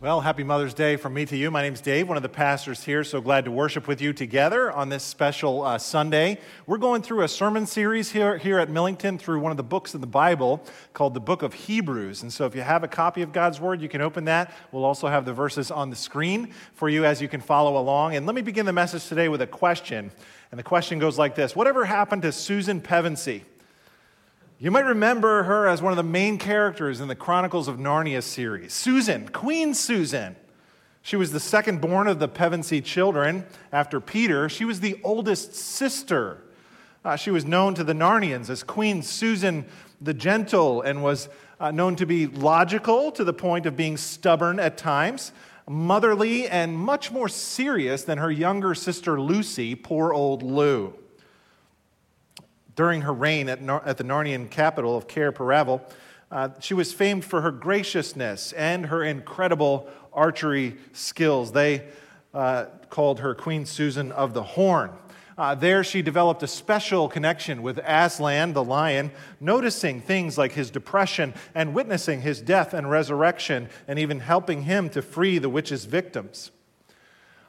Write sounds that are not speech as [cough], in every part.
Well, happy Mother's Day from me to you. My name's Dave, one of the pastors here. So glad to worship with you together on this special uh, Sunday. We're going through a sermon series here, here at Millington through one of the books of the Bible called the Book of Hebrews. And so if you have a copy of God's Word, you can open that. We'll also have the verses on the screen for you as you can follow along. And let me begin the message today with a question. And the question goes like this Whatever happened to Susan Pevensey? You might remember her as one of the main characters in the Chronicles of Narnia series. Susan, Queen Susan. She was the second born of the Pevensey children after Peter. She was the oldest sister. Uh, she was known to the Narnians as Queen Susan the Gentle and was uh, known to be logical to the point of being stubborn at times, motherly, and much more serious than her younger sister Lucy, poor old Lou during her reign at, Nar- at the Narnian capital of Cair Paravel, uh, she was famed for her graciousness and her incredible archery skills. They uh, called her Queen Susan of the Horn. Uh, there, she developed a special connection with Aslan, the lion, noticing things like his depression and witnessing his death and resurrection, and even helping him to free the witch's victims.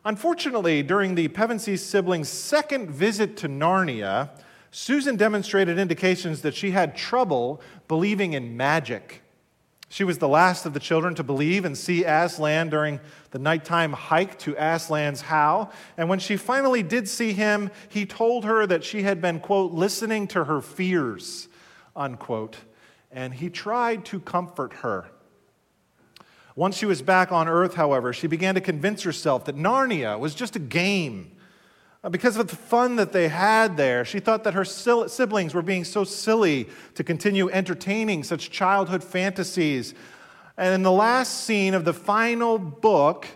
Unfortunately, during the Pevensey siblings' second visit to Narnia, Susan demonstrated indications that she had trouble believing in magic. She was the last of the children to believe and see Aslan during the nighttime hike to Aslan's How. And when she finally did see him, he told her that she had been, quote, listening to her fears, unquote. And he tried to comfort her. Once she was back on Earth, however, she began to convince herself that Narnia was just a game because of the fun that they had there, she thought that her siblings were being so silly to continue entertaining such childhood fantasies. And in the last scene of the final book,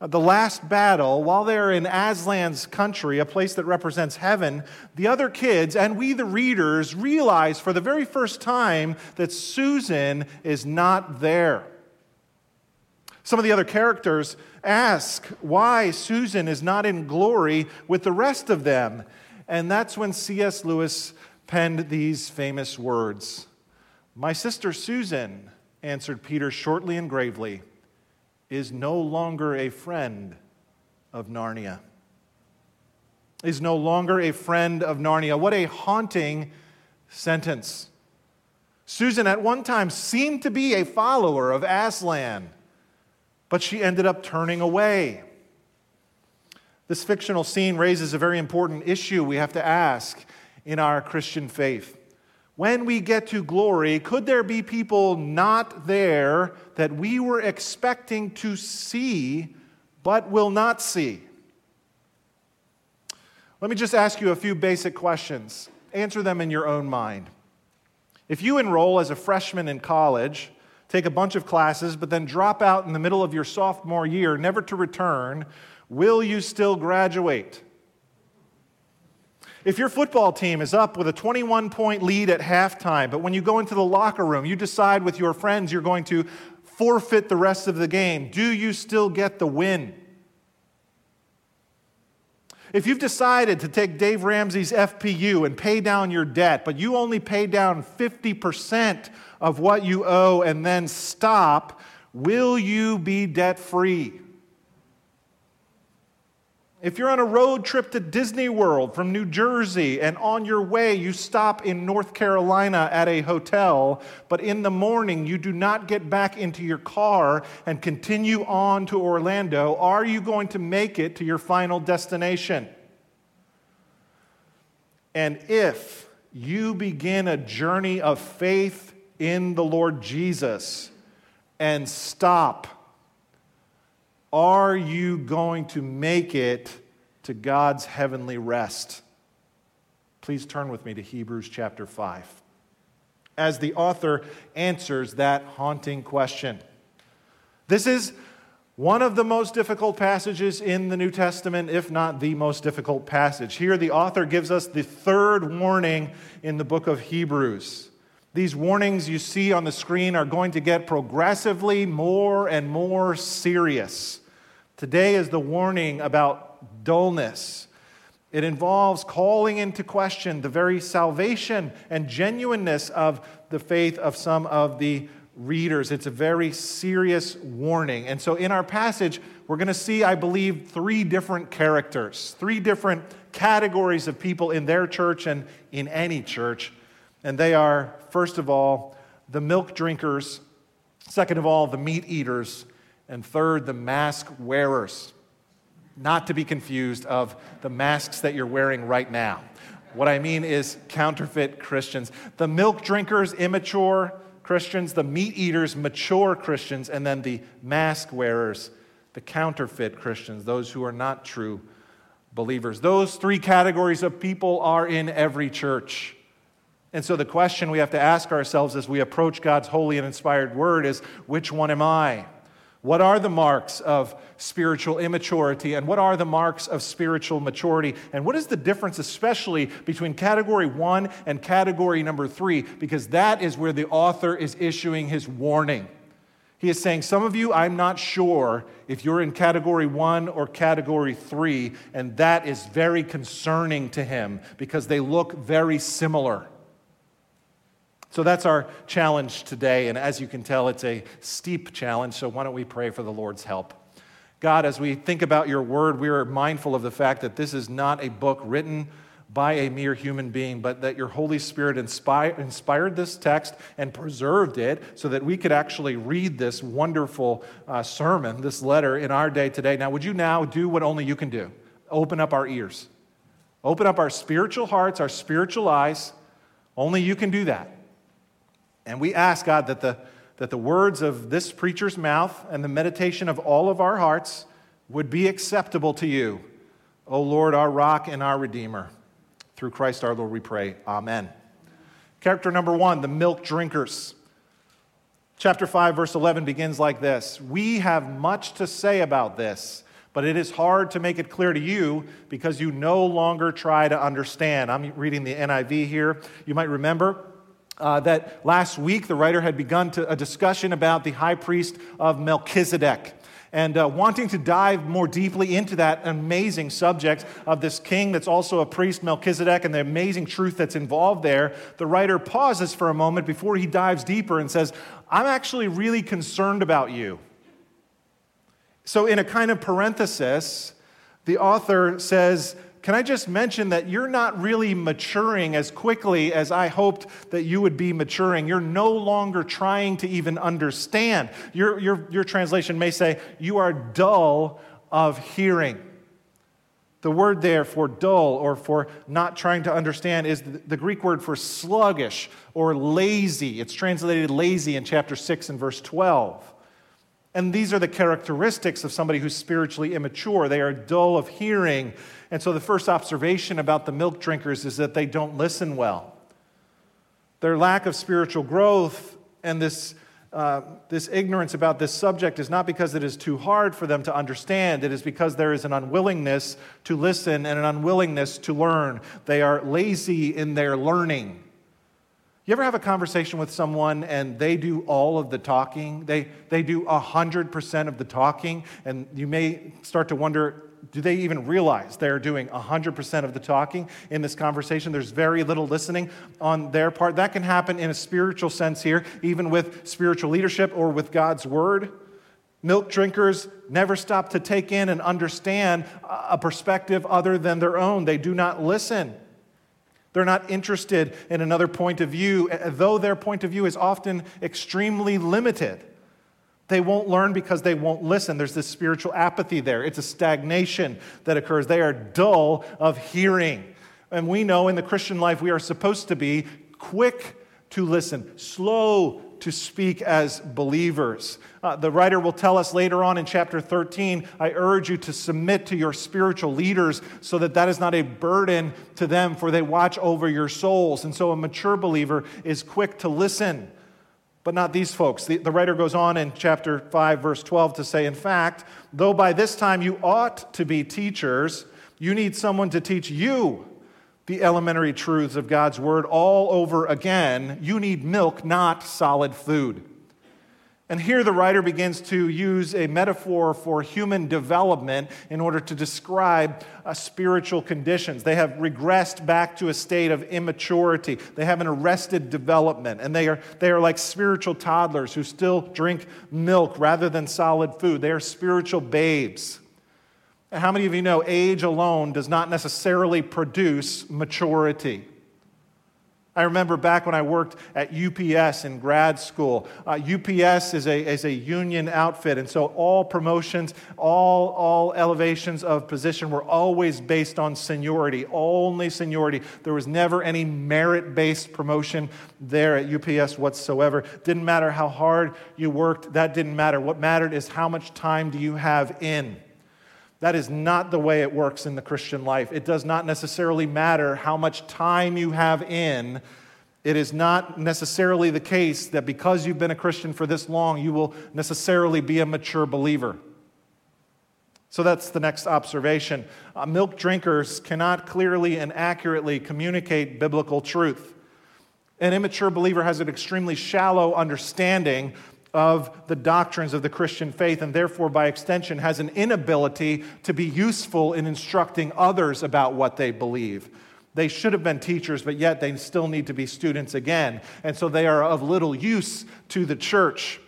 uh, the last battle, while they're in Aslan's country, a place that represents heaven, the other kids and we, the readers, realize for the very first time that Susan is not there. Some of the other characters ask why Susan is not in glory with the rest of them. And that's when C.S. Lewis penned these famous words My sister Susan, answered Peter shortly and gravely, is no longer a friend of Narnia. Is no longer a friend of Narnia. What a haunting sentence. Susan at one time seemed to be a follower of Aslan but she ended up turning away. This fictional scene raises a very important issue we have to ask in our Christian faith. When we get to glory, could there be people not there that we were expecting to see but will not see? Let me just ask you a few basic questions. Answer them in your own mind. If you enroll as a freshman in college, take a bunch of classes, but then drop out in the middle of your sophomore year, never to return, will you still graduate? If your football team is up with a 21 point lead at halftime, but when you go into the locker room, you decide with your friends you're going to forfeit the rest of the game, do you still get the win? If you've decided to take Dave Ramsey's FPU and pay down your debt, but you only pay down 50% of what you owe and then stop, will you be debt free? If you're on a road trip to Disney World from New Jersey and on your way you stop in North Carolina at a hotel, but in the morning you do not get back into your car and continue on to Orlando, are you going to make it to your final destination? And if you begin a journey of faith in the Lord Jesus and stop, are you going to make it to God's heavenly rest? Please turn with me to Hebrews chapter 5 as the author answers that haunting question. This is one of the most difficult passages in the New Testament, if not the most difficult passage. Here, the author gives us the third warning in the book of Hebrews. These warnings you see on the screen are going to get progressively more and more serious. Today is the warning about dullness. It involves calling into question the very salvation and genuineness of the faith of some of the readers. It's a very serious warning. And so in our passage, we're going to see, I believe, three different characters, three different categories of people in their church and in any church. And they are, first of all, the milk drinkers, second of all, the meat eaters, and third, the mask wearers. Not to be confused of the masks that you're wearing right now. What I mean is counterfeit Christians. The milk drinkers, immature Christians, the meat eaters, mature Christians, and then the mask wearers, the counterfeit Christians, those who are not true believers. Those three categories of people are in every church. And so the question we have to ask ourselves as we approach God's holy and inspired word is which one am I? What are the marks of spiritual immaturity and what are the marks of spiritual maturity? And what is the difference, especially between category one and category number three? Because that is where the author is issuing his warning. He is saying, Some of you, I'm not sure if you're in category one or category three, and that is very concerning to him because they look very similar. So that's our challenge today. And as you can tell, it's a steep challenge. So why don't we pray for the Lord's help? God, as we think about your word, we are mindful of the fact that this is not a book written by a mere human being, but that your Holy Spirit inspired this text and preserved it so that we could actually read this wonderful uh, sermon, this letter in our day today. Now, would you now do what only you can do? Open up our ears, open up our spiritual hearts, our spiritual eyes. Only you can do that. And we ask, God, that the, that the words of this preacher's mouth and the meditation of all of our hearts would be acceptable to you, O Lord, our rock and our redeemer. Through Christ our Lord, we pray. Amen. Character number one, the milk drinkers. Chapter 5, verse 11 begins like this We have much to say about this, but it is hard to make it clear to you because you no longer try to understand. I'm reading the NIV here. You might remember uh, that last week the writer had begun to, a discussion about the high priest of Melchizedek. And uh, wanting to dive more deeply into that amazing subject of this king that's also a priest, Melchizedek, and the amazing truth that's involved there, the writer pauses for a moment before he dives deeper and says, I'm actually really concerned about you. So, in a kind of parenthesis, the author says, can I just mention that you're not really maturing as quickly as I hoped that you would be maturing? You're no longer trying to even understand. Your, your, your translation may say, You are dull of hearing. The word there for dull or for not trying to understand is the Greek word for sluggish or lazy. It's translated lazy in chapter 6 and verse 12. And these are the characteristics of somebody who's spiritually immature. They are dull of hearing. And so the first observation about the milk drinkers is that they don't listen well. Their lack of spiritual growth and this, uh, this ignorance about this subject is not because it is too hard for them to understand. It is because there is an unwillingness to listen and an unwillingness to learn. They are lazy in their learning. You ever have a conversation with someone and they do all of the talking? They, they do 100% of the talking, and you may start to wonder do they even realize they're doing 100% of the talking in this conversation? There's very little listening on their part. That can happen in a spiritual sense here, even with spiritual leadership or with God's word. Milk drinkers never stop to take in and understand a perspective other than their own. They do not listen. They're not interested in another point of view, though their point of view is often extremely limited. They won't learn because they won't listen. There's this spiritual apathy there. It's a stagnation that occurs. They are dull of hearing. And we know in the Christian life we are supposed to be quick to listen, slow to speak as believers. Uh, the writer will tell us later on in chapter 13 I urge you to submit to your spiritual leaders so that that is not a burden to them, for they watch over your souls. And so a mature believer is quick to listen. But not these folks. The, the writer goes on in chapter 5, verse 12 to say, In fact, though by this time you ought to be teachers, you need someone to teach you the elementary truths of God's word all over again. You need milk, not solid food. And here the writer begins to use a metaphor for human development in order to describe uh, spiritual conditions. They have regressed back to a state of immaturity. They have an arrested development, and they are, they are like spiritual toddlers who still drink milk rather than solid food. They are spiritual babes. How many of you know age alone does not necessarily produce maturity? I remember back when I worked at UPS in grad school. Uh, UPS is a, is a union outfit, and so all promotions, all, all elevations of position were always based on seniority, only seniority. There was never any merit based promotion there at UPS whatsoever. Didn't matter how hard you worked, that didn't matter. What mattered is how much time do you have in. That is not the way it works in the Christian life. It does not necessarily matter how much time you have in. It is not necessarily the case that because you've been a Christian for this long, you will necessarily be a mature believer. So that's the next observation. Uh, milk drinkers cannot clearly and accurately communicate biblical truth. An immature believer has an extremely shallow understanding of the doctrines of the Christian faith, and therefore, by extension, has an inability to be useful in instructing others about what they believe. They should have been teachers, but yet they still need to be students again. And so they are of little use to the church.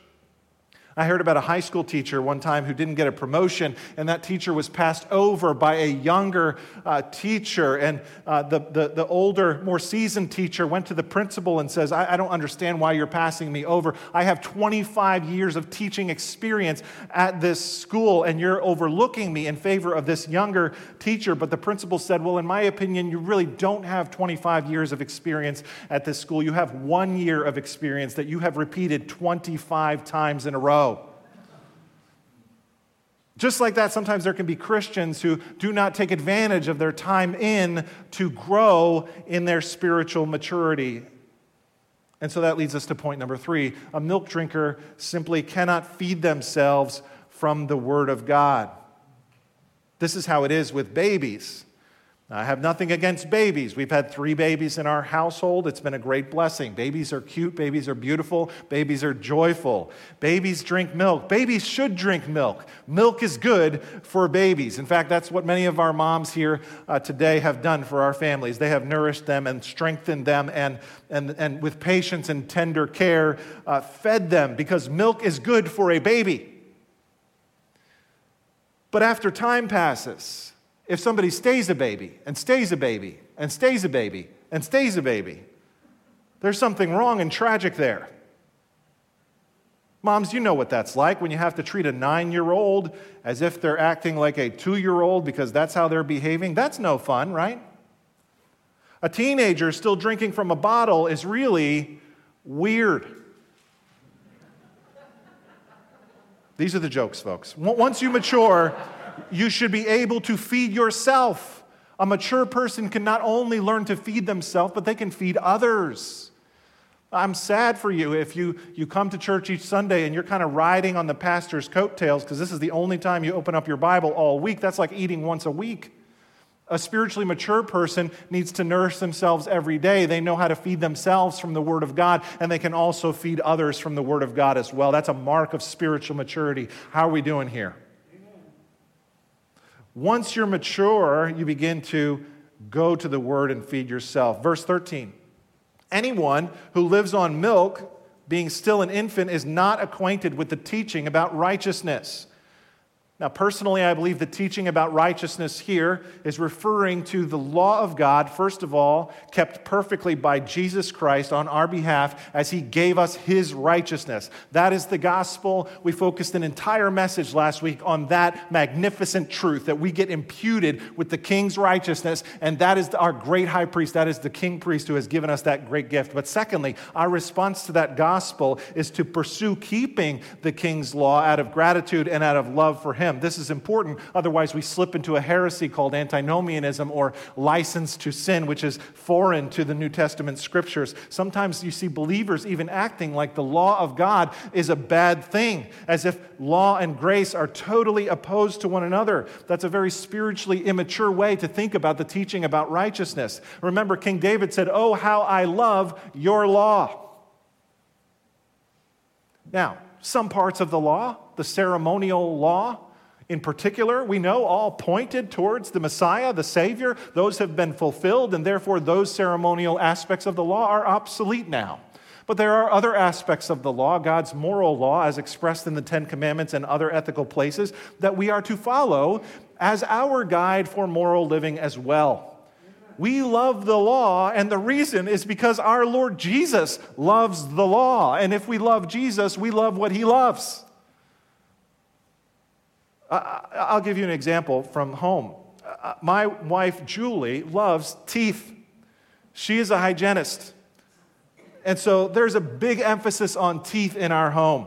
I heard about a high school teacher one time who didn't get a promotion, and that teacher was passed over by a younger uh, teacher. And uh, the, the, the, older, more seasoned teacher went to the principal and says, I, I don't understand why you're passing me over. I have 25 years of teaching experience at this school, and you're overlooking me in favor of this younger teacher. But the principal said, Well, in my opinion, you really don't have 25 years of experience at this school. You have one year of experience that you have repeated 25 times in a row. Just like that, sometimes there can be Christians who do not take advantage of their time in to grow in their spiritual maturity. And so that leads us to point number three. A milk drinker simply cannot feed themselves from the Word of God. This is how it is with babies. I have nothing against babies. We've had three babies in our household. It's been a great blessing. Babies are cute. Babies are beautiful. Babies are joyful. Babies drink milk. Babies should drink milk. Milk is good for babies. In fact, that's what many of our moms here uh, today have done for our families. They have nourished them and strengthened them and, and, and with patience and tender care, uh, fed them because milk is good for a baby. But after time passes, if somebody stays a baby and stays a baby and stays a baby and stays a baby. There's something wrong and tragic there. Moms, you know what that's like when you have to treat a nine year old as if they're acting like a two year old because that's how they're behaving. That's no fun, right? A teenager still drinking from a bottle is really weird. These are the jokes, folks. Once you mature, you should be able to feed yourself. A mature person can not only learn to feed themselves, but they can feed others. I'm sad for you if you, you come to church each Sunday and you're kind of riding on the pastor's coattails because this is the only time you open up your Bible all week. That's like eating once a week. A spiritually mature person needs to nourish themselves every day. They know how to feed themselves from the Word of God, and they can also feed others from the Word of God as well. That's a mark of spiritual maturity. How are we doing here? Once you're mature, you begin to go to the word and feed yourself. Verse 13 Anyone who lives on milk, being still an infant, is not acquainted with the teaching about righteousness now, personally, I believe the teaching about righteousness here is referring to the law of God, first of all, kept perfectly by Jesus Christ on our behalf as he gave us his righteousness. That is the gospel. We focused an entire message last week on that magnificent truth that we get imputed with the king's righteousness, and that is our great high priest. That is the king priest who has given us that great gift. But secondly, our response to that gospel is to pursue keeping the king's law out of gratitude and out of love for him him. This is important, otherwise, we slip into a heresy called antinomianism or license to sin, which is foreign to the New Testament scriptures. Sometimes you see believers even acting like the law of God is a bad thing, as if law and grace are totally opposed to one another. That's a very spiritually immature way to think about the teaching about righteousness. Remember, King David said, Oh, how I love your law. Now, some parts of the law, the ceremonial law in particular, we know all pointed towards the Messiah, the Savior. Those have been fulfilled, and therefore those ceremonial aspects of the law are obsolete now. But there are other aspects of the law, God's moral law, as expressed in the Ten Commandments and other ethical places, that we are to follow as our guide for moral living as well. We love the law, and the reason is because our Lord Jesus loves the law. And if we love Jesus, we love what he loves. I'll give you an example from home. My wife, Julie, loves teeth. She is a hygienist. And so there's a big emphasis on teeth in our home.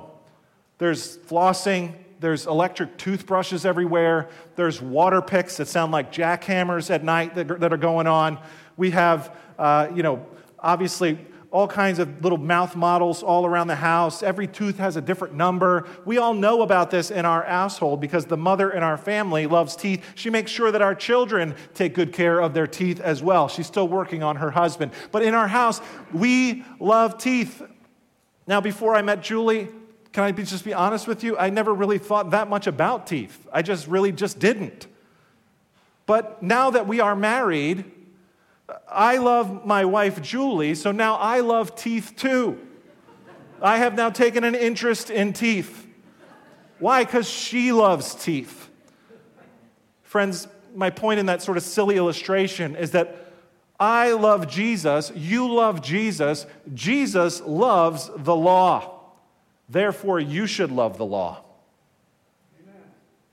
There's flossing, there's electric toothbrushes everywhere, there's water picks that sound like jackhammers at night that, that are going on. We have, uh, you know, obviously all kinds of little mouth models all around the house. Every tooth has a different number. We all know about this in our household because the mother in our family loves teeth. She makes sure that our children take good care of their teeth as well. She's still working on her husband. But in our house, we love teeth. Now, before I met Julie, can I be, just be honest with you? I never really thought that much about teeth. I just really just didn't. But now that we are married, I love my wife Julie, so now I love teeth too. I have now taken an interest in teeth. Why? Because she loves teeth. Friends, my point in that sort of silly illustration is that I love Jesus, you love Jesus, Jesus loves the law. Therefore, you should love the law. Amen.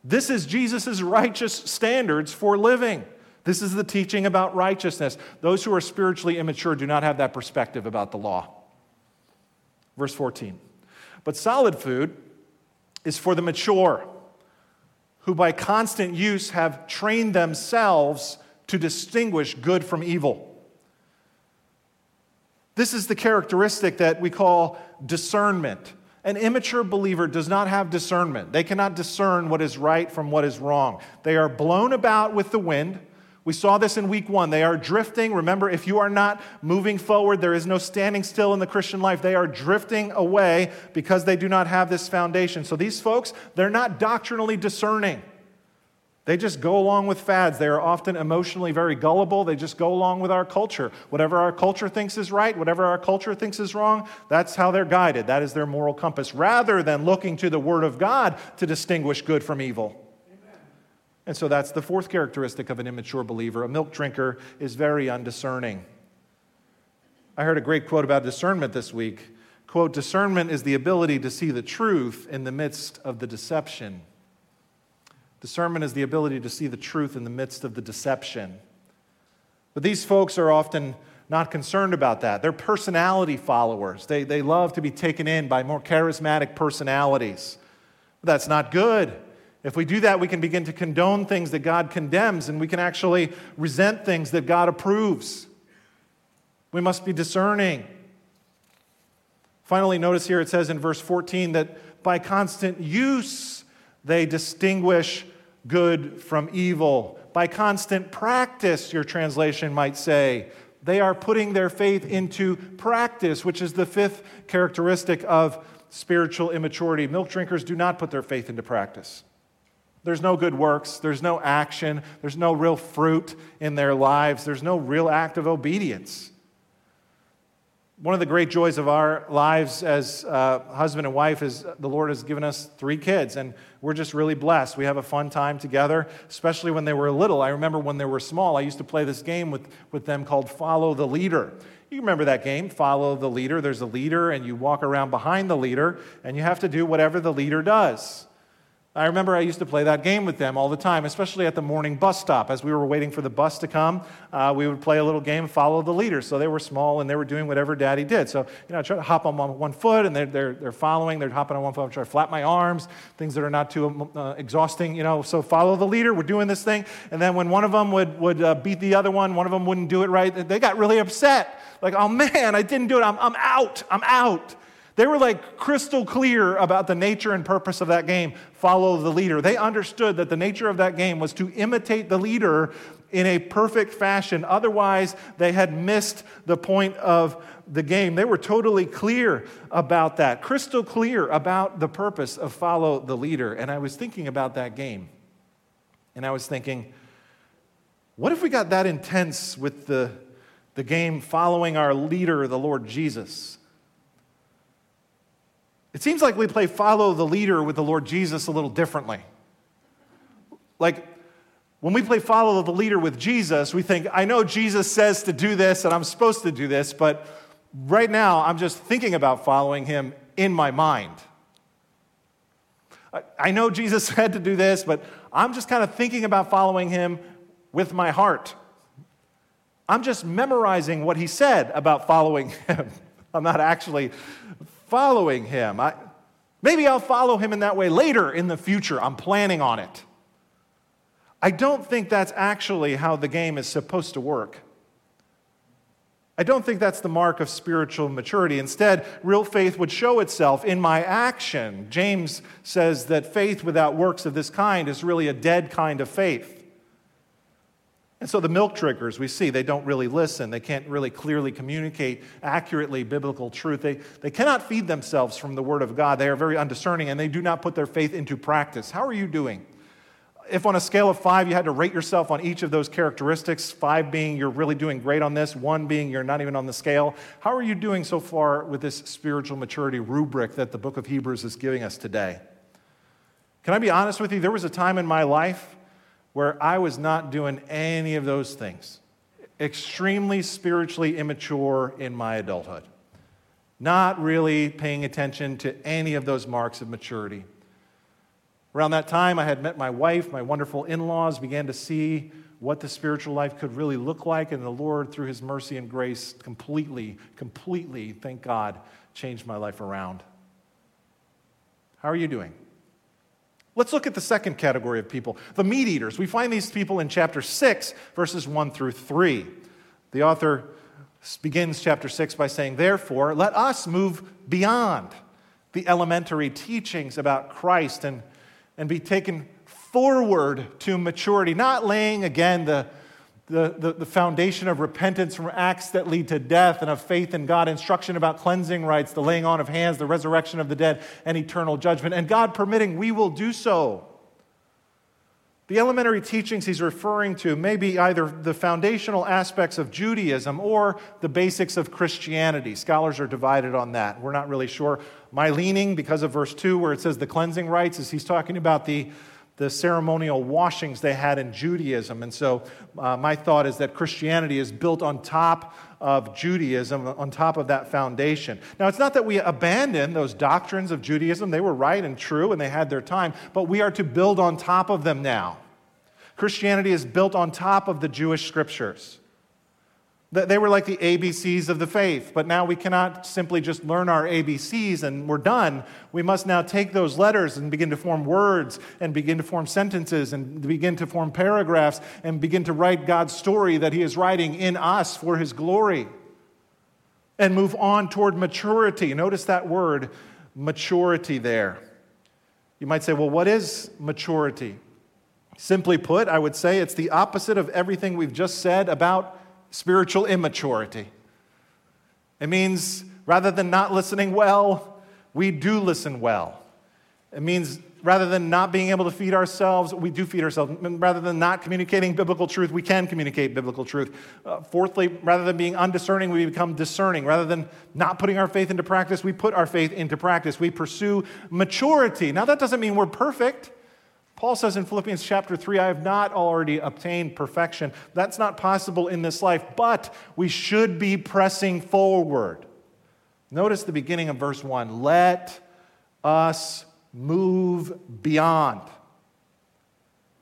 This is Jesus' righteous standards for living. This is the teaching about righteousness. Those who are spiritually immature do not have that perspective about the law. Verse 14. But solid food is for the mature, who by constant use have trained themselves to distinguish good from evil. This is the characteristic that we call discernment. An immature believer does not have discernment. They cannot discern what is right from what is wrong. They are blown about with the wind. We saw this in week one. They are drifting. Remember, if you are not moving forward, there is no standing still in the Christian life. They are drifting away because they do not have this foundation. So these folks, they're not doctrinally discerning. They just go along with fads. They are often emotionally very gullible. They just go along with our culture. Whatever our culture thinks is right, whatever our culture thinks is wrong, that's how they're guided. That is their moral compass, rather than looking to the Word of God to distinguish good from evil. And so that's the fourth characteristic of an immature believer. A milk drinker is very undiscerning. I heard a great quote about discernment this week. Quote, discernment is the ability to see the truth in the midst of the deception. Discernment is the ability to see the truth in the midst of the deception. But these folks are often not concerned about that. They're personality followers. They, they love to be taken in by more charismatic personalities. But that's not good. If we do that, we can begin to condone things that God condemns, and we can actually resent things that God approves. We must be discerning. Finally, notice here it says in verse 14 that by constant use they distinguish good from evil. By constant practice, your translation might say, they are putting their faith into practice, which is the fifth characteristic of spiritual immaturity. Milk drinkers do not put their faith into practice. There's no good works. There's no action. There's no real fruit in their lives. There's no real act of obedience. One of the great joys of our lives as uh, husband and wife is the Lord has given us three kids, and we're just really blessed. We have a fun time together, especially when they were little. I remember when they were small, I used to play this game with, with them called Follow the Leader. You remember that game, Follow the Leader. There's a leader, and you walk around behind the leader, and you have to do whatever the leader does. I remember I used to play that game with them all the time, especially at the morning bus stop. As we were waiting for the bus to come, uh, we would play a little game, follow the leader. So they were small and they were doing whatever daddy did. So, you know, I try to hop on one foot and they're, they're, they're following, they're hopping on one foot. I try to flap my arms, things that are not too uh, exhausting, you know. So follow the leader, we're doing this thing. And then when one of them would, would uh, beat the other one, one of them wouldn't do it right, they got really upset. Like, oh man, I didn't do it, I'm, I'm out, I'm out. They were like crystal clear about the nature and purpose of that game follow the leader. They understood that the nature of that game was to imitate the leader in a perfect fashion. Otherwise, they had missed the point of the game. They were totally clear about that, crystal clear about the purpose of follow the leader. And I was thinking about that game. And I was thinking, what if we got that intense with the, the game following our leader, the Lord Jesus? It seems like we play follow the leader with the Lord Jesus a little differently. Like, when we play follow the leader with Jesus, we think, I know Jesus says to do this and I'm supposed to do this, but right now I'm just thinking about following him in my mind. I know Jesus [laughs] said to do this, but I'm just kind of thinking about following him with my heart. I'm just memorizing what he said about following [laughs] him. I'm not actually following him. I, maybe I'll follow him in that way later in the future. I'm planning on it. I don't think that's actually how the game is supposed to work. I don't think that's the mark of spiritual maturity. Instead, real faith would show itself in my action. James says that faith without works of this kind is really a dead kind of faith. And so the milk drinkers, we see, they don't really listen. They can't really clearly communicate accurately biblical truth. They, they cannot feed themselves from the Word of God. They are very undiscerning and they do not put their faith into practice. How are you doing? If on a scale of five you had to rate yourself on each of those characteristics, five being you're really doing great on this, one being you're not even on the scale, how are you doing so far with this spiritual maturity rubric that the book of Hebrews is giving us today? Can I be honest with you? There was a time in my life where I was not doing any of those things. Extremely spiritually immature in my adulthood. Not really paying attention to any of those marks of maturity. Around that time, I had met my wife, my wonderful in laws, began to see what the spiritual life could really look like, and the Lord, through His mercy and grace, completely, completely, thank God, changed my life around. How are you doing? Let's look at the second category of people, the meat eaters. We find these people in chapter 6, verses 1 through 3. The author begins chapter 6 by saying, Therefore, let us move beyond the elementary teachings about Christ and, and be taken forward to maturity, not laying again the the, the, the, foundation of repentance from acts that lead to death and of faith in God, instruction about cleansing rites, the laying on of hands, the resurrection of the dead, and eternal judgment. And God permitting, we will do so. The elementary teachings he's referring to may be either the foundational aspects of Judaism or the basics of Christianity. Scholars are divided on that. We're not really sure. My leaning, because of verse 2, where it says the cleansing rites, is he's talking about the the ceremonial washings they had in Judaism. And so, uh, my thought is that Christianity is built on top of Judaism, on top of that foundation. Now, it's not that we abandon those doctrines of Judaism, they were right and true and they had their time, but we are to build on top of them now. Christianity is built on top of the Jewish scriptures. They were like the ABCs of the faith, but now we cannot simply just learn our ABCs and we're done. We must now take those letters and begin to form words and begin to form sentences and begin to form paragraphs and begin to write God's story that He is writing in us for His glory and move on toward maturity. Notice that word, maturity, there. You might say, well, what is maturity? Simply put, I would say it's the opposite of everything we've just said about spiritual immaturity. It means rather than not listening well, we do listen well. It means rather than not being able to feed ourselves, we do feed ourselves. Rather than not communicating biblical truth, we can communicate biblical truth. Uh, fourthly, rather than being undiscerning, we become discerning. Rather than not putting our faith into practice, we put our faith into practice. We pursue maturity. Now, that doesn't mean we're perfect. Paul says in Philippians chapter 3, I have not already obtained perfection. That's not possible in this life, but we should be pressing forward. Notice the beginning of verse 1 let us move beyond.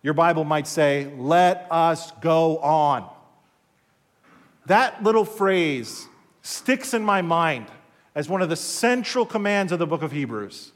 Your Bible might say, let us go on. That little phrase sticks in my mind as one of the central commands of the book of Hebrews.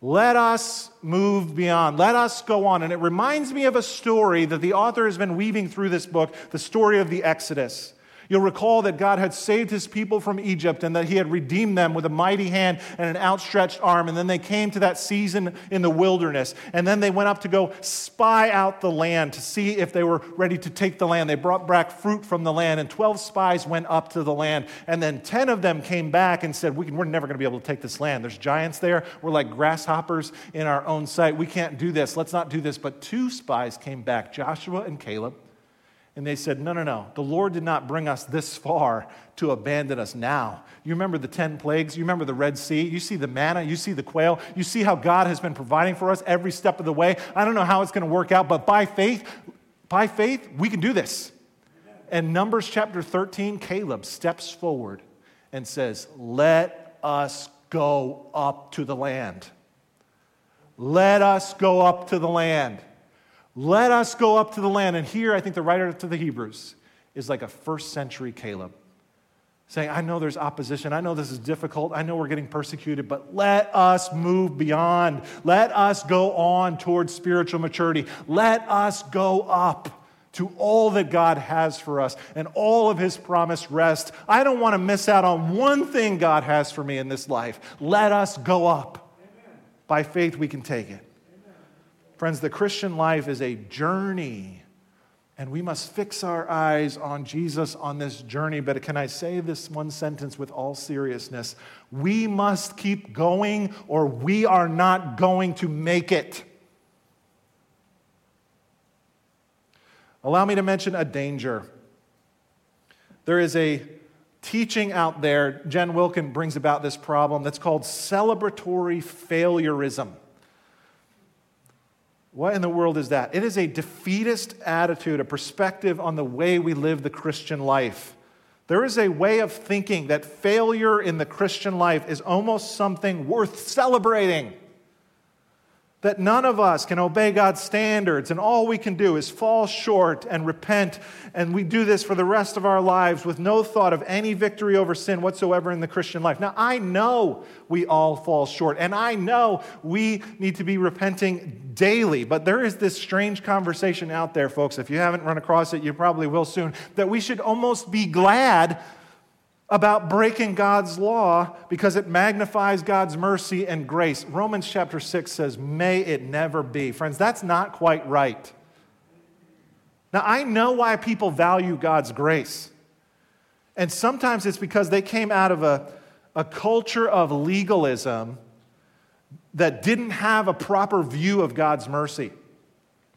Let us move beyond. Let us go on. And it reminds me of a story that the author has been weaving through this book the story of the Exodus. You'll recall that God had saved his people from Egypt and that he had redeemed them with a mighty hand and an outstretched arm. And then they came to that season in the wilderness. And then they went up to go spy out the land to see if they were ready to take the land. They brought back fruit from the land, and 12 spies went up to the land. And then 10 of them came back and said, we can, We're never going to be able to take this land. There's giants there. We're like grasshoppers in our own sight. We can't do this. Let's not do this. But two spies came back, Joshua and Caleb. And they said, No, no, no. The Lord did not bring us this far to abandon us now. You remember the 10 plagues? You remember the Red Sea? You see the manna? You see the quail? You see how God has been providing for us every step of the way? I don't know how it's going to work out, but by faith, by faith, we can do this. And Numbers chapter 13, Caleb steps forward and says, Let us go up to the land. Let us go up to the land. Let us go up to the land. And here, I think the writer to the Hebrews is like a first century Caleb saying, I know there's opposition. I know this is difficult. I know we're getting persecuted, but let us move beyond. Let us go on towards spiritual maturity. Let us go up to all that God has for us and all of his promised rest. I don't want to miss out on one thing God has for me in this life. Let us go up. Amen. By faith, we can take it. Friends, the Christian life is a journey, and we must fix our eyes on Jesus on this journey. But can I say this one sentence with all seriousness? We must keep going, or we are not going to make it. Allow me to mention a danger. There is a teaching out there, Jen Wilkin brings about this problem that's called celebratory failureism. What in the world is that? It is a defeatist attitude, a perspective on the way we live the Christian life. There is a way of thinking that failure in the Christian life is almost something worth celebrating that none of us can obey God's standards, and all we can do is fall short and repent. And we do this for the rest of our lives with no thought of any victory over sin whatsoever in the Christian life. Now, I know we all fall short, and I know we need to be repenting daily, but there is this strange conversation out there, folks. If you haven't run across it, you probably will soon, that we should almost be glad about breaking God's law because it magnifies God's mercy and grace. Romans chapter 6 says, May it never be. Friends, that's not quite right. Now, I know why people value God's grace. And sometimes it's because they came out of a, a culture of legalism that didn't have a proper view of God's mercy.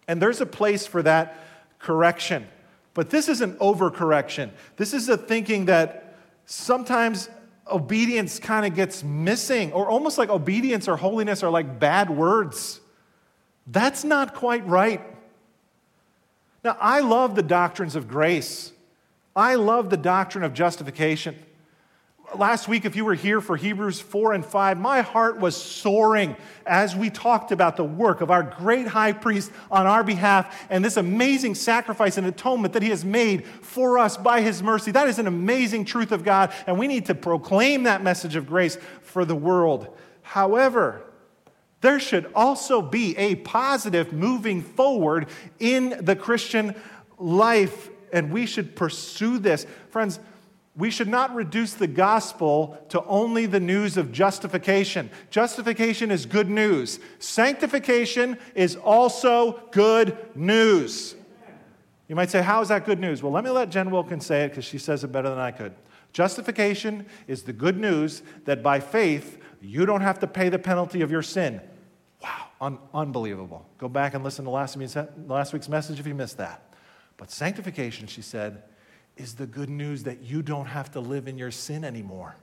And there's a place for that correction. But this is an overcorrection. This is a thinking that sometimes obedience kind of gets missing, or almost like obedience or holiness are like bad words. That's not quite right. Now, I love the doctrines of grace. I love the doctrine of justification last week, if you were here for Hebrews 4 and 5, my heart was soaring as we talked about the work of our great high priest on our behalf and this amazing sacrifice and atonement that he has made for us by his mercy. That is an amazing truth of God, and we need to proclaim that message of grace for the world. However, there should also be a positive moving forward in the Christian life, and we should pursue this. Friends, we should not reduce the gospel to only the news of justification. Justification is good news. Sanctification is also good news. You might say, How is that good news? Well, let me let Jen Wilkins say it because she says it better than I could. Justification is the good news that by faith, you don't have to pay the penalty of your sin. Wow, un- unbelievable. Go back and listen to last, last week's message if you missed that. But sanctification, she said, is the good news that you don't have to live in your sin anymore.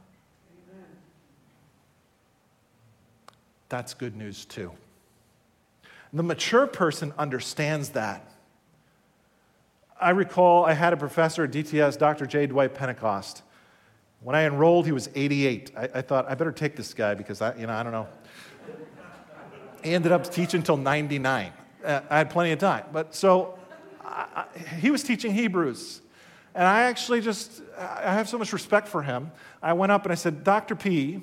Amen. That's good news too. The mature person understands that. I recall I had a professor at DTS, Dr. J. Dwight Pentecost. When I enrolled, he was 88. I, I thought, I better take this guy because I, you know, I don't know. he ended up teaching until 99. Uh, I had plenty of time. But so I, I, he was teaching Hebrews. And I actually just, I have so much respect for him. I went up and I said, Dr. P,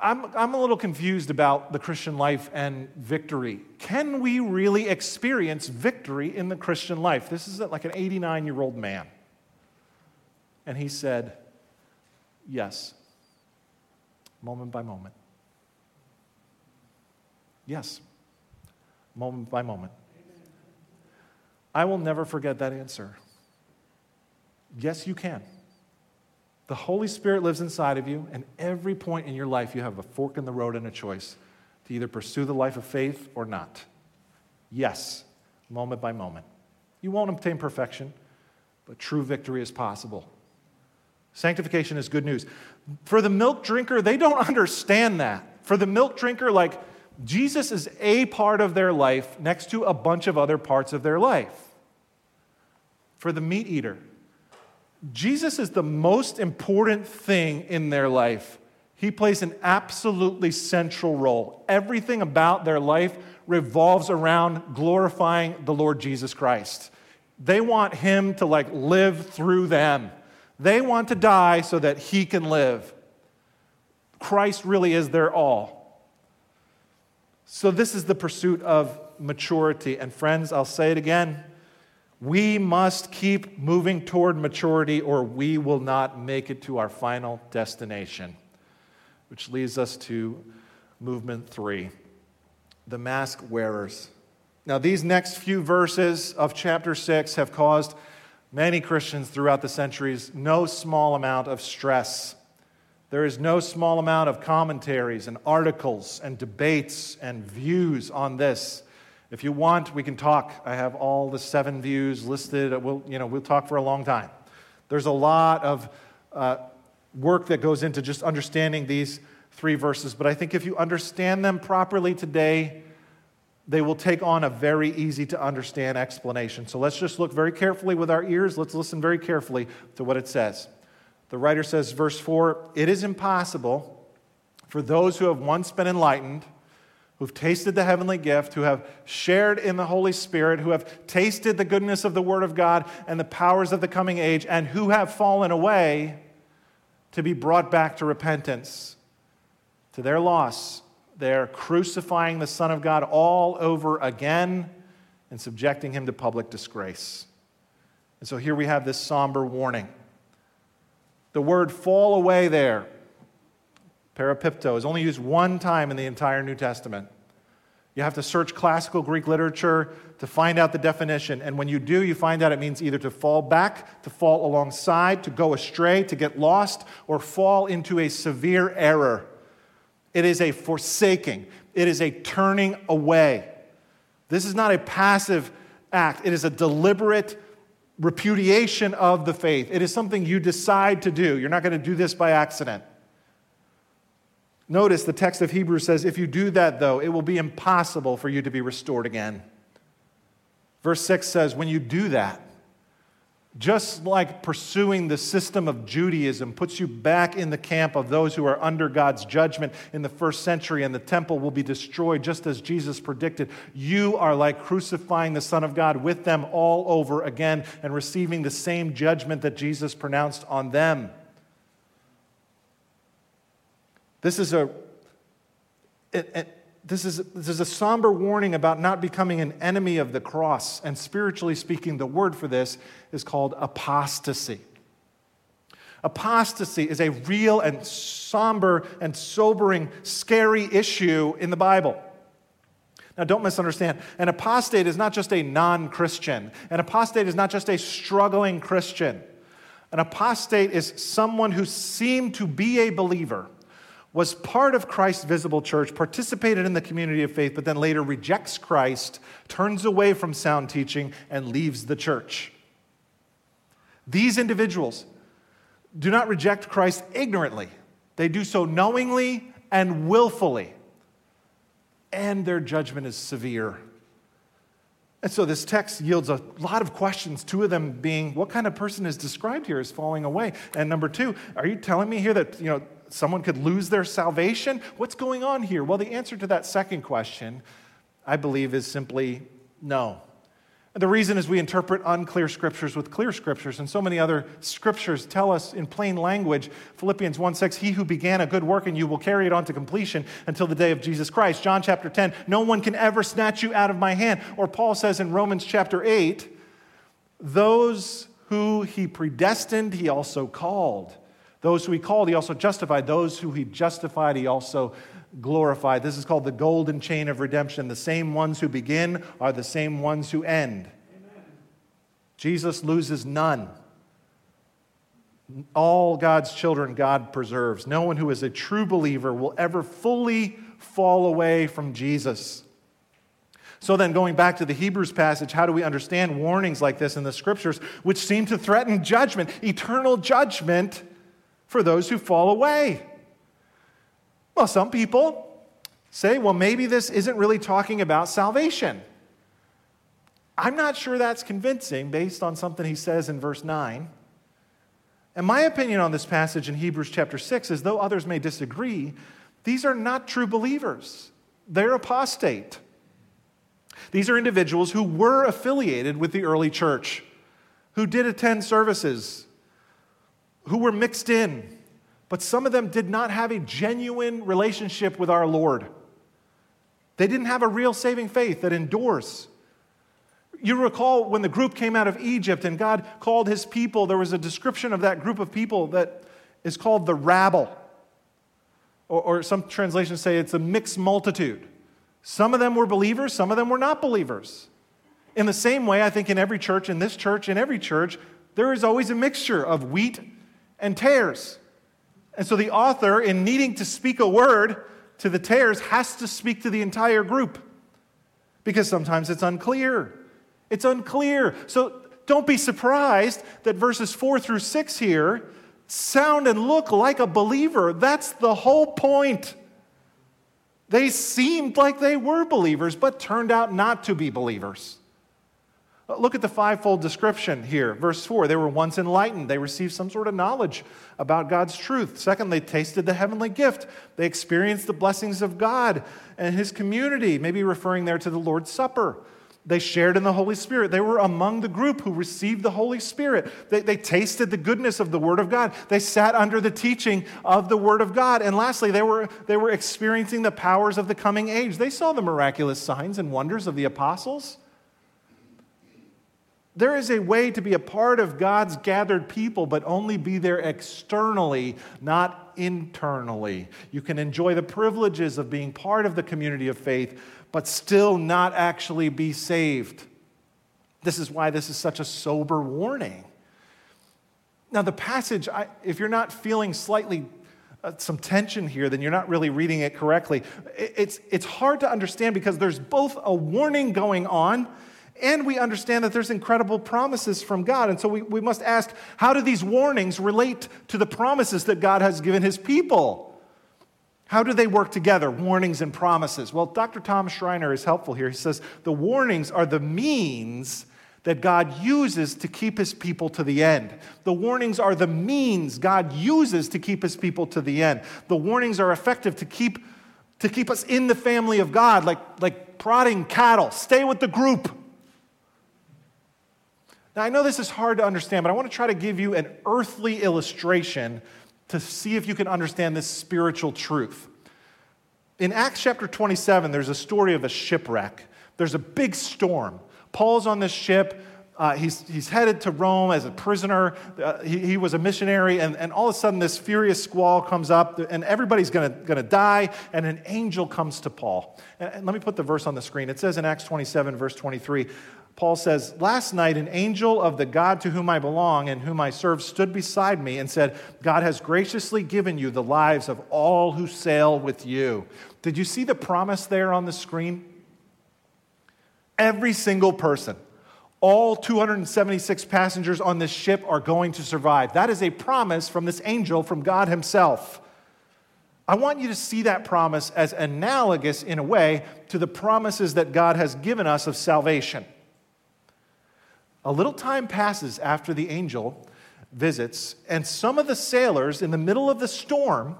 I'm, I'm a little confused about the Christian life and victory. Can we really experience victory in the Christian life? This is like an 89 year old man. And he said, Yes, moment by moment. Yes, moment by moment. I will never forget that answer. Yes, you can. The Holy Spirit lives inside of you, and every point in your life, you have a fork in the road and a choice to either pursue the life of faith or not. Yes, moment by moment. You won't obtain perfection, but true victory is possible. Sanctification is good news. For the milk drinker, they don't understand that. For the milk drinker, like Jesus is a part of their life next to a bunch of other parts of their life. For the meat eater, Jesus is the most important thing in their life. He plays an absolutely central role. Everything about their life revolves around glorifying the Lord Jesus Christ. They want him to like live through them. They want to die so that he can live. Christ really is their all. So this is the pursuit of maturity and friends, I'll say it again. We must keep moving toward maturity or we will not make it to our final destination. Which leads us to movement three the mask wearers. Now, these next few verses of chapter six have caused many Christians throughout the centuries no small amount of stress. There is no small amount of commentaries and articles and debates and views on this. If you want, we can talk. I have all the seven views listed. We'll, you know, we'll talk for a long time. There's a lot of uh, work that goes into just understanding these three verses, but I think if you understand them properly today, they will take on a very easy to understand explanation. So let's just look very carefully with our ears. Let's listen very carefully to what it says. The writer says, verse 4 It is impossible for those who have once been enlightened who've tasted the heavenly gift, who have shared in the Holy Spirit, who have tasted the goodness of the Word of God and the powers of the coming age, and who have fallen away to be brought back to repentance. To their loss, they're crucifying the Son of God all over again and subjecting him to public disgrace. And so here we have this somber warning. The word fall away there Parapipto is only used one time in the entire New Testament. You have to search classical Greek literature to find out the definition. And when you do, you find out it means either to fall back, to fall alongside, to go astray, to get lost, or fall into a severe error. It is a forsaking, it is a turning away. This is not a passive act, it is a deliberate repudiation of the faith. It is something you decide to do. You're not going to do this by accident. Notice the text of Hebrews says, if you do that, though, it will be impossible for you to be restored again. Verse 6 says, when you do that, just like pursuing the system of Judaism puts you back in the camp of those who are under God's judgment in the first century, and the temple will be destroyed just as Jesus predicted, you are like crucifying the Son of God with them all over again and receiving the same judgment that Jesus pronounced on them. This is a, it, it, this is, this is a somber warning about not becoming an enemy of the cross. And spiritually speaking, the word for this is called apostasy. Apostasy is a real and somber and sobering, scary issue in the Bible. Now, don't misunderstand. An apostate is not just a non Christian, an apostate is not just a struggling Christian. An apostate is someone who seemed to be a believer was part of Christ's visible church, participated in the community of faith, but then later rejects Christ, turns away from sound teaching, and leaves the church. These individuals do not reject Christ ignorantly, they do so knowingly and willfully. And their judgment is severe. And so this text yields a lot of questions, two of them being what kind of person is described here as falling away? And number two, are you telling me here that, you know, someone could lose their salvation? What's going on here? Well, the answer to that second question, I believe, is simply no. The reason is we interpret unclear scriptures with clear scriptures, and so many other scriptures tell us in plain language. Philippians 1 6, He who began a good work in you will carry it on to completion until the day of Jesus Christ. John chapter 10, No one can ever snatch you out of my hand. Or Paul says in Romans chapter 8, Those who he predestined, he also called. Those who he called, he also justified. Those who he justified, he also glorified. This is called the golden chain of redemption. The same ones who begin are the same ones who end. Amen. Jesus loses none. All God's children, God preserves. No one who is a true believer will ever fully fall away from Jesus. So, then going back to the Hebrews passage, how do we understand warnings like this in the scriptures, which seem to threaten judgment, eternal judgment for those who fall away? Well, some people say, well, maybe this isn't really talking about salvation. I'm not sure that's convincing based on something he says in verse 9. And my opinion on this passage in Hebrews chapter 6 is though others may disagree, these are not true believers. They're apostate. These are individuals who were affiliated with the early church, who did attend services, who were mixed in, but some of them did not have a genuine relationship with our Lord. They didn't have a real saving faith that endures. You recall when the group came out of Egypt and God called his people, there was a description of that group of people that is called the rabble. Or, or some translations say it's a mixed multitude. Some of them were believers, some of them were not believers. In the same way, I think in every church, in this church, in every church, there is always a mixture of wheat and tares. And so the author, in needing to speak a word to the tares, has to speak to the entire group because sometimes it's unclear. It's unclear. So don't be surprised that verses four through six here sound and look like a believer. That's the whole point. They seemed like they were believers, but turned out not to be believers. Look at the fivefold description here. Verse 4 they were once enlightened. They received some sort of knowledge about God's truth. Second, they tasted the heavenly gift. They experienced the blessings of God and His community, maybe referring there to the Lord's Supper. They shared in the Holy Spirit. They were among the group who received the Holy Spirit. They, they tasted the goodness of the Word of God. They sat under the teaching of the Word of God. And lastly, they were, they were experiencing the powers of the coming age. They saw the miraculous signs and wonders of the apostles. There is a way to be a part of God's gathered people, but only be there externally, not internally. You can enjoy the privileges of being part of the community of faith, but still not actually be saved. This is why this is such a sober warning. Now, the passage, I, if you're not feeling slightly uh, some tension here, then you're not really reading it correctly. It, it's, it's hard to understand because there's both a warning going on and we understand that there's incredible promises from God. And so we, we must ask how do these warnings relate to the promises that God has given his people? How do they work together, warnings and promises? Well, Dr. Tom Schreiner is helpful here. He says the warnings are the means that God uses to keep his people to the end. The warnings are the means God uses to keep his people to the end. The warnings are effective to keep, to keep us in the family of God, like, like prodding cattle. Stay with the group. Now, I know this is hard to understand, but I want to try to give you an earthly illustration to see if you can understand this spiritual truth. In Acts chapter 27, there's a story of a shipwreck. There's a big storm. Paul's on this ship. Uh, he's, he's headed to Rome as a prisoner. Uh, he, he, was a missionary, and, and all of a sudden, this furious squall comes up, and everybody's going to die, and an angel comes to Paul. And, and let me put the verse on the screen. It says in Acts 27, verse 23 Paul says, Last night, an angel of the God to whom I belong and whom I serve stood beside me and said, God has graciously given you the lives of all who sail with you. Did you see the promise there on the screen? Every single person, all 276 passengers on this ship are going to survive. That is a promise from this angel from God Himself. I want you to see that promise as analogous in a way to the promises that God has given us of salvation. A little time passes after the angel visits, and some of the sailors in the middle of the storm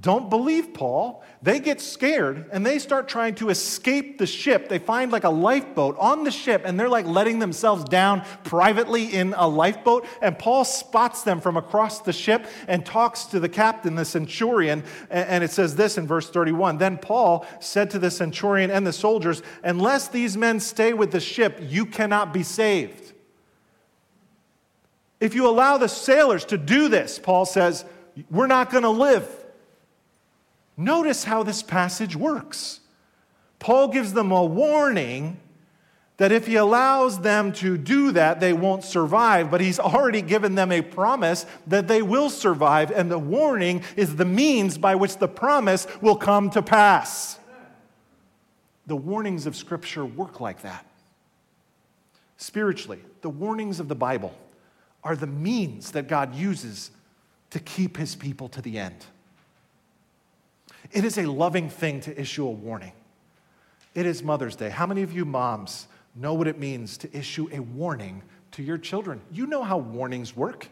don't believe Paul. They get scared and they start trying to escape the ship. They find like a lifeboat on the ship and they're like letting themselves down privately in a lifeboat. And Paul spots them from across the ship and talks to the captain, the centurion. And it says this in verse 31 Then Paul said to the centurion and the soldiers, Unless these men stay with the ship, you cannot be saved. If you allow the sailors to do this, Paul says, we're not going to live. Notice how this passage works. Paul gives them a warning that if he allows them to do that, they won't survive. But he's already given them a promise that they will survive, and the warning is the means by which the promise will come to pass. The warnings of Scripture work like that. Spiritually, the warnings of the Bible are the means that God uses to keep his people to the end. It is a loving thing to issue a warning. It is Mother's Day. How many of you moms know what it means to issue a warning to your children? You know how warnings work.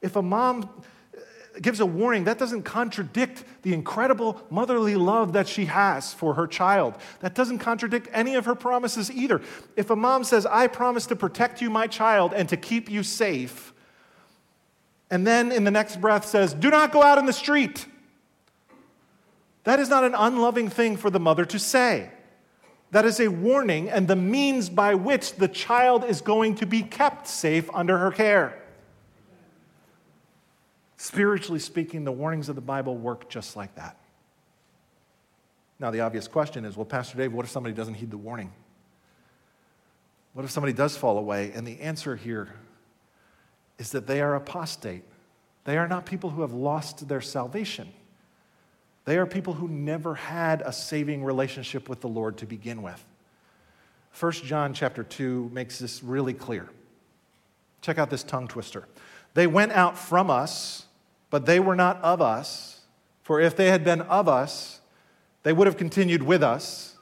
If a mom uh, gives a warning, that doesn't contradict the incredible motherly love that she has for her child. That doesn't contradict any of her promises either. If a mom says, I promise to protect you, my child, and to keep you safe, and then in the next breath says, Do not go out in the street, that is not an unloving thing for the mother to say. That is a warning and the means by which the child is going to be kept safe under her care. Spiritually speaking, the warnings of the Bible work just like that. Now, the obvious question is well, Pastor Dave, what if somebody doesn't heed the warning? What if somebody does fall away? And the answer here is that they are apostate. They are not people who have lost their salvation. They are people who never had a saving relationship with the Lord to begin with. 1 John chapter 2 makes this really clear. Check out this tongue twister. They went out from us, but they were not of us. For if they had been of us, they would have continued with us,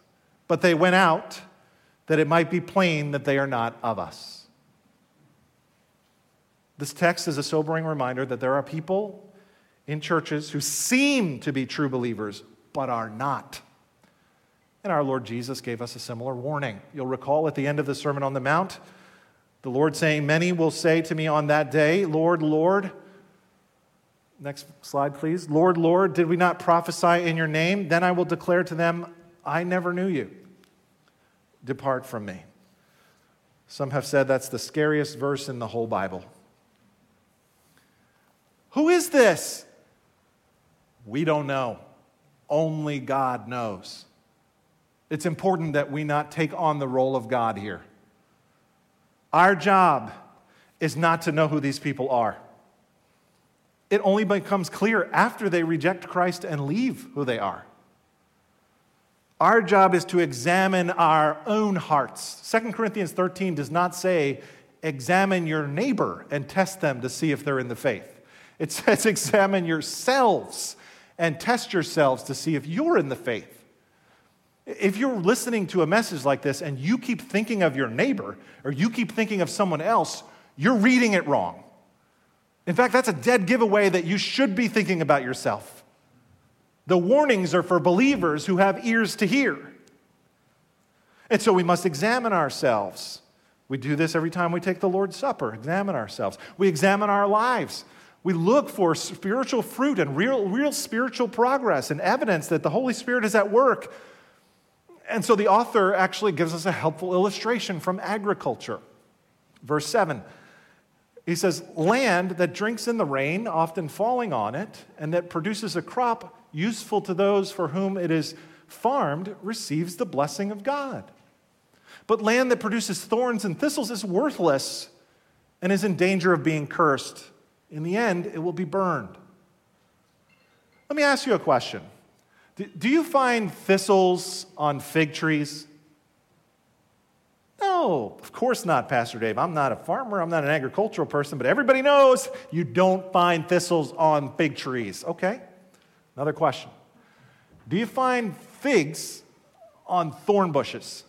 but they went out that it might be plain that they are not of us. This text is a sobering reminder that there are people in churches who seem to be true believers, but are not. And our Lord Jesus gave us a similar warning. You'll recall at the end of the Sermon on the Mount, the Lord saying, Many will say to me on that day, Lord, Lord, Next slide, please. Lord, Lord, did we not prophesy in your name? Then I will declare to them, I never knew you. Depart from me. Some have said that's the scariest verse in the whole Bible. Who is this? We don't know. Only God knows. It's important that we not take on the role of God here. Our job is not to know who these people are it only becomes clear after they reject Christ and leave who they are. Our job is to examine our own hearts. 2 Corinthians 13 does not say, examine your neighbor and test them to see if they're in the faith. It [laughs] says, examine yourselves and test yourselves to see if you're in the faith. If you're listening to a message like this and you keep thinking of your neighbor or you keep thinking of someone else, you're reading it wrong. In fact, that's a dead giveaway that you should be thinking about yourself. The warnings are for believers who have ears to hear. And so we must examine ourselves. We do this every time we take the Lord's Supper, examine ourselves. We examine our lives. We look for spiritual fruit and real, real spiritual progress and evidence that the Holy Spirit is at work. And so the author actually gives us a helpful illustration from agriculture. Verse 7 he says, land that drinks in the rain, often falling on it, and that produces a crop useful to those for whom it is farmed, receives the blessing of God. But land that produces thorns and thistles is worthless and is in danger of being cursed. In the end, it will be burned. Let me ask you a question Do you find thistles on fig trees? No, of course not, Pastor Dave. I'm not a farmer, I'm not an agricultural person, but everybody knows you don't find thistles on fig trees. Okay, another question. Do you find figs on thorn bushes?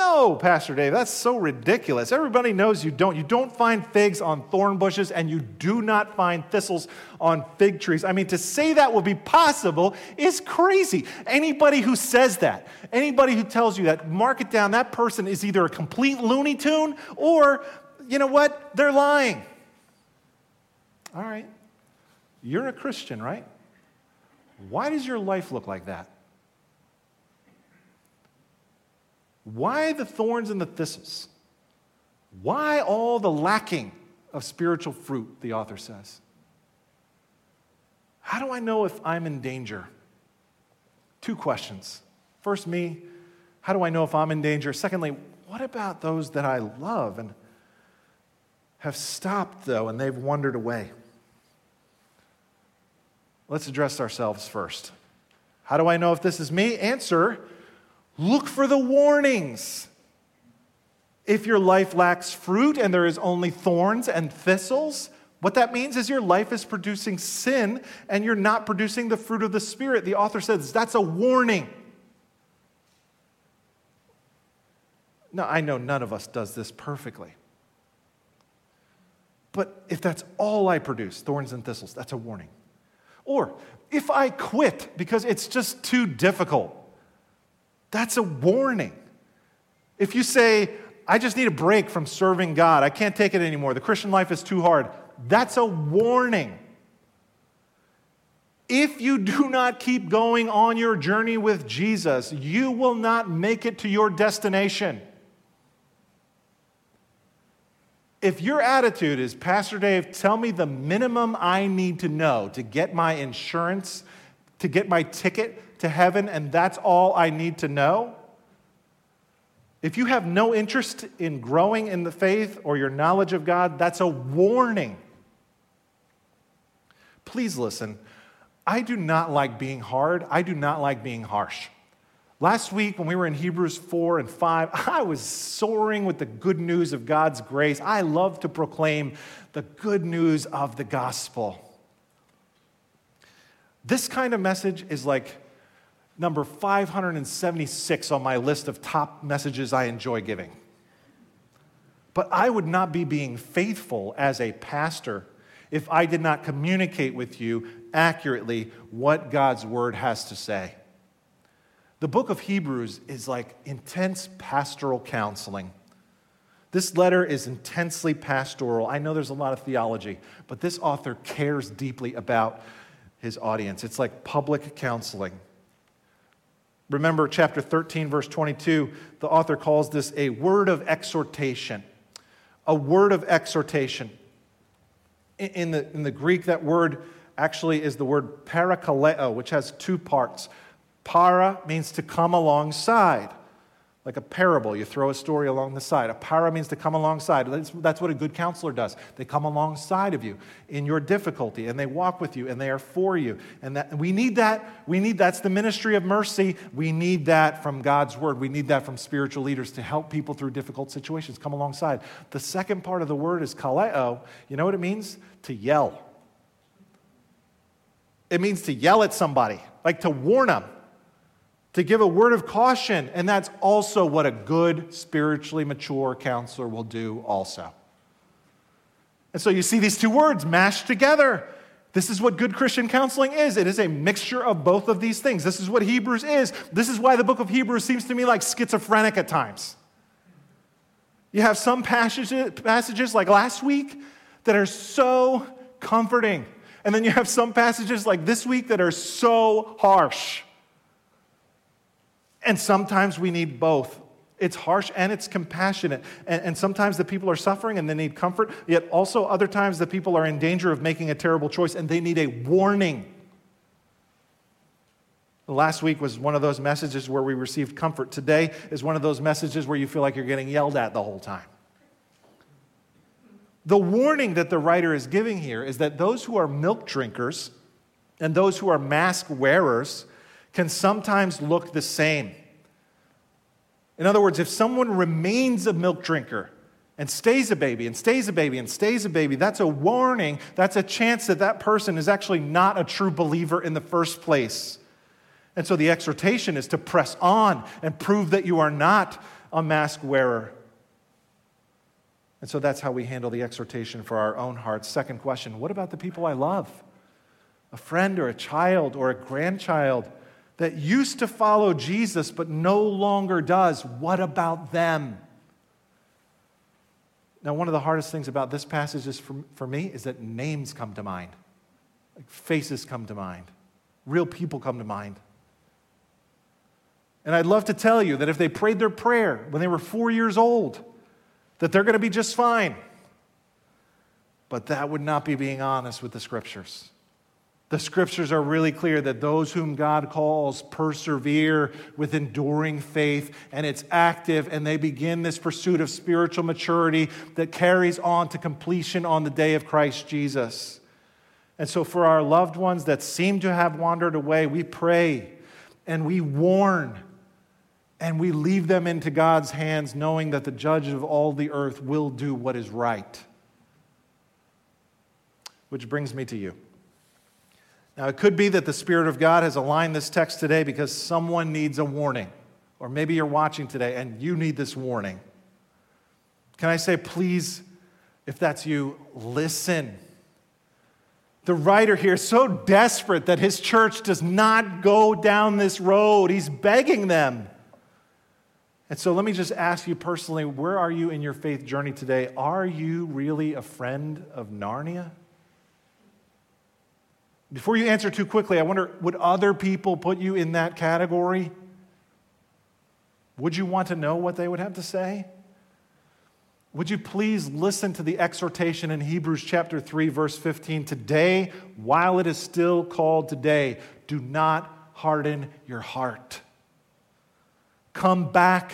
No, Pastor Dave, that's so ridiculous. Everybody knows you don't. You don't find figs on thorn bushes, and you do not find thistles on fig trees. I mean, to say that will be possible is crazy. Anybody who says that, anybody who tells you that, mark it down. That person is either a complete Looney Tune or, you know what, they're lying. All right. You're a Christian, right? Why does your life look like that? Why the thorns and the thistles? Why all the lacking of spiritual fruit, the author says. How do I know if I'm in danger? Two questions. First, me, how do I know if I'm in danger? Secondly, what about those that I love and have stopped, though, and they've wandered away? Let's address ourselves first. How do I know if this is me? Answer look for the warnings. If your life lacks fruit and there is only thorns and thistles, what that means is your life is producing sin and you're not producing the fruit of the Spirit. The author says that's a warning. Now, I know none of us does this perfectly. But if that's all I produce, thorns and thistles, that's a warning. Or if I quit because it's just too difficult, that's a warning. If you say, I just need a break from serving God, I can't take it anymore, the Christian life is too hard, that's a warning. If you do not keep going on your journey with Jesus, you will not make it to your destination. If your attitude is, Pastor Dave, tell me the minimum I need to know to get my insurance, to get my ticket to heaven, and that's all I need to know, if you have no interest in growing in the faith or your knowledge of God, that's a warning. Please listen. I do not like being hard. I do not like being harsh. Last week, when we were in Hebrews 4 and 5, [laughs] I was soaring with the good news of God's grace. I love to proclaim the good news of the gospel. This kind of message is like number 576 on my list of top messages I enjoy giving. But I would not be being faithful as a pastor if I did not communicate with you accurately what God's word has to say. The book of Hebrews is like intense pastoral counseling. This letter is intensely pastoral. I know there's a lot of theology, but this author cares deeply about his audience. It's like public counseling. Remember chapter 13, verse 22, the author calls this a word of exhortation. A word of exhortation. In the, in the Greek, that word actually is the word parakaleo, which has two parts. Para means to come alongside, like a parable. You throw a story along the side. A para means to come alongside. That's, that's, what a good counselor does. They come alongside of you in your difficulty, and they walk with you, and they are for you. And that, we need that. We need that's the ministry of mercy. We need that from God's word. We need that from spiritual leaders to help people through difficult situations. Come alongside. The second part of the word is kaleo. You know what it means? To yell. It means to yell at somebody, like to warn them to give a word of caution. And that's also what a good, spiritually mature counselor will do, also. And so you see these two words mashed together. This is what good Christian counseling is. It is a mixture of both of these things. This is what Hebrews is. This is why the book of Hebrews seems to me like schizophrenic at times. You have some passages, passages like last week that are so comforting. And then you have some passages like this week that are so harsh. And sometimes we need both. It's harsh and it's compassionate. And, and, sometimes the people are suffering and they need comfort, yet also other times the people are in danger of making a terrible choice and they need a warning. Last week was one of those messages where we received comfort. Today is one of those messages where you feel like you're getting yelled at the whole time. The warning that the writer is giving here is that those who are milk drinkers and those who are mask wearers can sometimes look the same. In other words, if someone remains a milk drinker and stays a baby and stays a baby and stays a baby, that's a warning. That's a chance that that person is actually not a true believer in the first place. And so the exhortation is to press on and prove that you are not a mask wearer. And so that's how we handle the exhortation for our own hearts. Second question what about the people I love? A friend or a child or a grandchild that used to follow Jesus but no longer does, what about them? Now, one of the hardest things about this passage is for, for me is that names come to mind, like faces come to mind, real people come to mind. And I'd love to tell you that if they prayed their prayer when they were four years old, that they're going to be just fine. but that would not be being honest with the scriptures. The scriptures are really clear that those whom God calls persevere with enduring faith, and it's active, and they begin this pursuit of spiritual maturity that carries on to completion on the day of Christ Jesus. And so, for our loved ones that seem to have wandered away, we pray and we warn and we leave them into God's hands, knowing that the judge of all the earth will do what is right. Which brings me to you. Now, it could be that the Spirit of God has aligned this text today because someone needs a warning. Or maybe you're watching today and you need this warning. Can I say, please, if that's you, listen. The writer here is so desperate that his church does not go down this road. He's begging them. And so let me just ask you personally where are you in your faith journey today? Are you really a friend of Narnia? Before you answer too quickly, I wonder would other people put you in that category? Would you want to know what they would have to say? Would you please listen to the exhortation in Hebrews chapter 3 verse 15 today while it is still called today do not harden your heart. Come back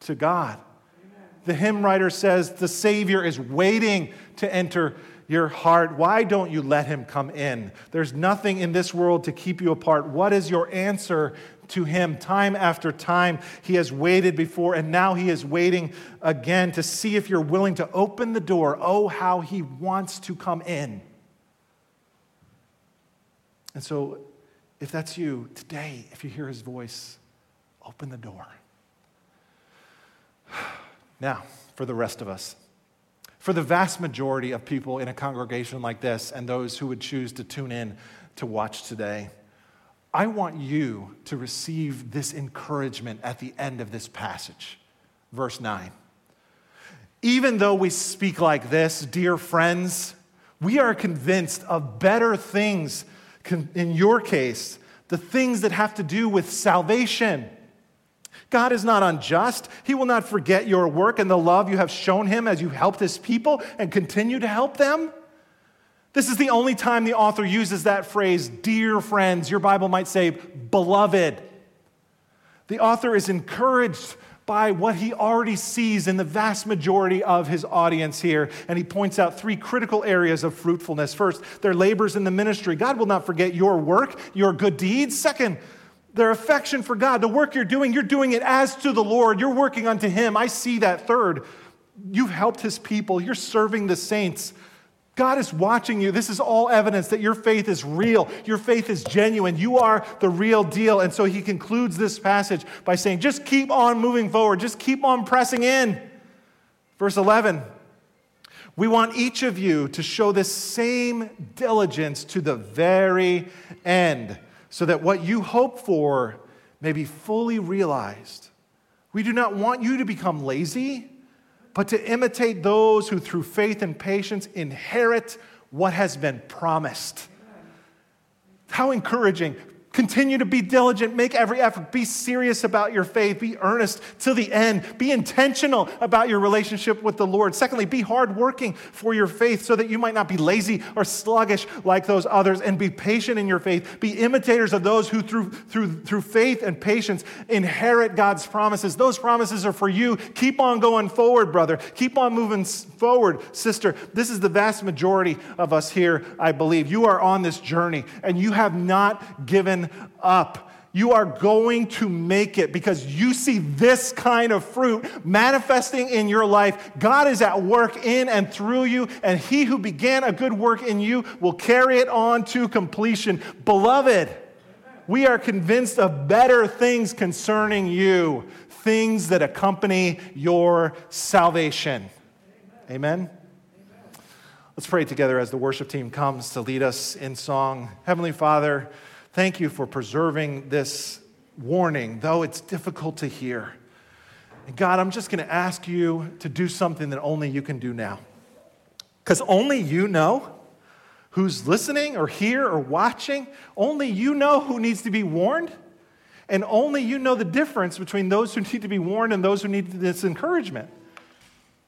to God. Amen. The hymn writer says the Savior is waiting to enter your heart. Why don't you let him come in? There's nothing in this world to keep you apart. What is your answer to him? Time after time, he has waited before, and now he is waiting again to see if you're willing to open the door. Oh, how he wants to come in. And so, if that's you today, if you hear his voice, open the door. [sighs] Now, for the rest of us for the vast majority of people in a congregation like this and those who would choose to tune in to watch today, I want you to receive this encouragement at the end of this passage. Verse 9. Even though we speak like this, dear friends, we are convinced of better things, in your case, the things that have to do with salvation God is not unjust. He will not forget your work and the love you have shown him as you helped his people and continue to help them. This is the only time the author uses that phrase, dear friends. Your Bible might say, beloved. The author is encouraged by what he already sees in the vast majority of his audience here. And he points out three critical areas of fruitfulness. First, their labors in the ministry. God will not forget your work, your good deeds. Second, their affection for God, the work you're doing, you're doing it as to the Lord. You're working unto Him. I see that. Third, you've helped His people, you're serving the saints. God is watching you. This is all evidence that your faith is real. Your faith is genuine. You are the real deal. And so he concludes this passage by saying, just keep on moving forward. Just keep on pressing in. Verse 11 We want each of you to show this same diligence to the very end so that what you hope for may be fully realized. We do not want you to become lazy, but to imitate those who, through faith and patience, inherit what has been promised. How encouraging. Continue to be diligent, make every effort, be serious about your faith, be earnest to the end, be intentional about your relationship with the Lord. Secondly, be hardworking for your faith so that you might not be lazy or sluggish like those others, and be patient in your faith. Be imitators of those who, through, through, through faith and patience, inherit God's promises. Those promises are for you. Keep on going forward, brother. Keep on moving forward, sister. This is the vast majority of us here, I believe. You are on this journey, and you have not given up. You are going to make it because you see this kind of fruit manifesting in your life. God is at work in and through you, and He who began a good work in you will carry it on to completion. Beloved, we are convinced of better things concerning you, things that accompany your salvation. Amen. Amen. Let's pray together as the worship team comes to lead us in song. Heavenly Father, Thank you for preserving this warning, though it's difficult to hear. And God, I'm just going to ask you to do something that only you can do now. Because only you know who's listening or here or watching. Only you know who needs to be warned. And only you know the difference between those who need to be warned and those who need this encouragement.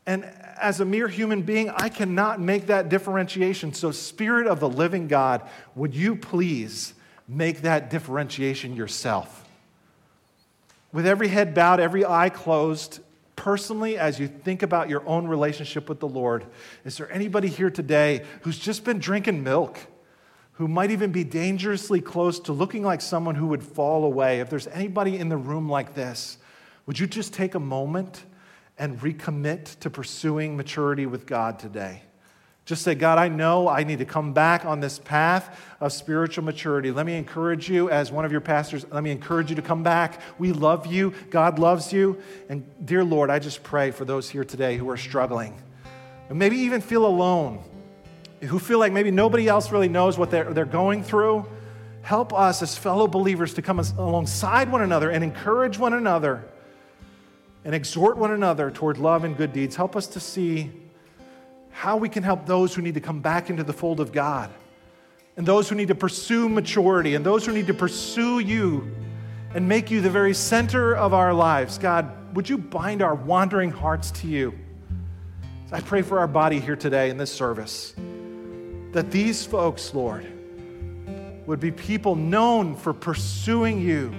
And as a mere human being, I cannot make that differentiation. So, Spirit of the living God, would you please make that differentiation yourself? With every head bowed, every eye closed, personally, as you think about your own relationship with the Lord, is there anybody here today who's just been drinking milk? Who might even be dangerously close to looking like someone who would fall away. If there's anybody in the room like this, would you just take a moment and recommit to pursuing maturity with God today? Just say, God, I know I need to come back on this path of spiritual maturity. Let me encourage you, as one of your pastors, let me encourage you to come back. We love you. God loves you. And dear Lord, I just pray for those here today who are struggling, and maybe even feel alone, who feel like maybe nobody else really knows what they're, they're going through. Help us as fellow believers to come alongside one another and encourage one another and exhort one another toward love and good deeds. Help us to see how we can help those who need to come back into the fold of God, and those who need to pursue maturity, and those who need to pursue you and make you the very center of our lives. God, would you bind our wandering hearts to you? I pray for our body here today in this service that these folks, Lord, would be people known for pursuing you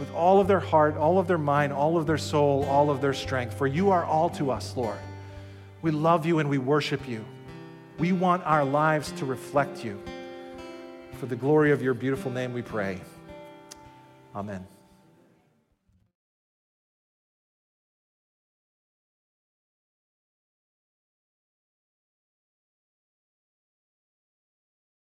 with all of their heart, all of their mind, all of their soul, all of their strength. For you are all to us, Lord. We love you and we worship you. We want our lives to reflect you. For the glory of your beautiful name, we pray. Amen.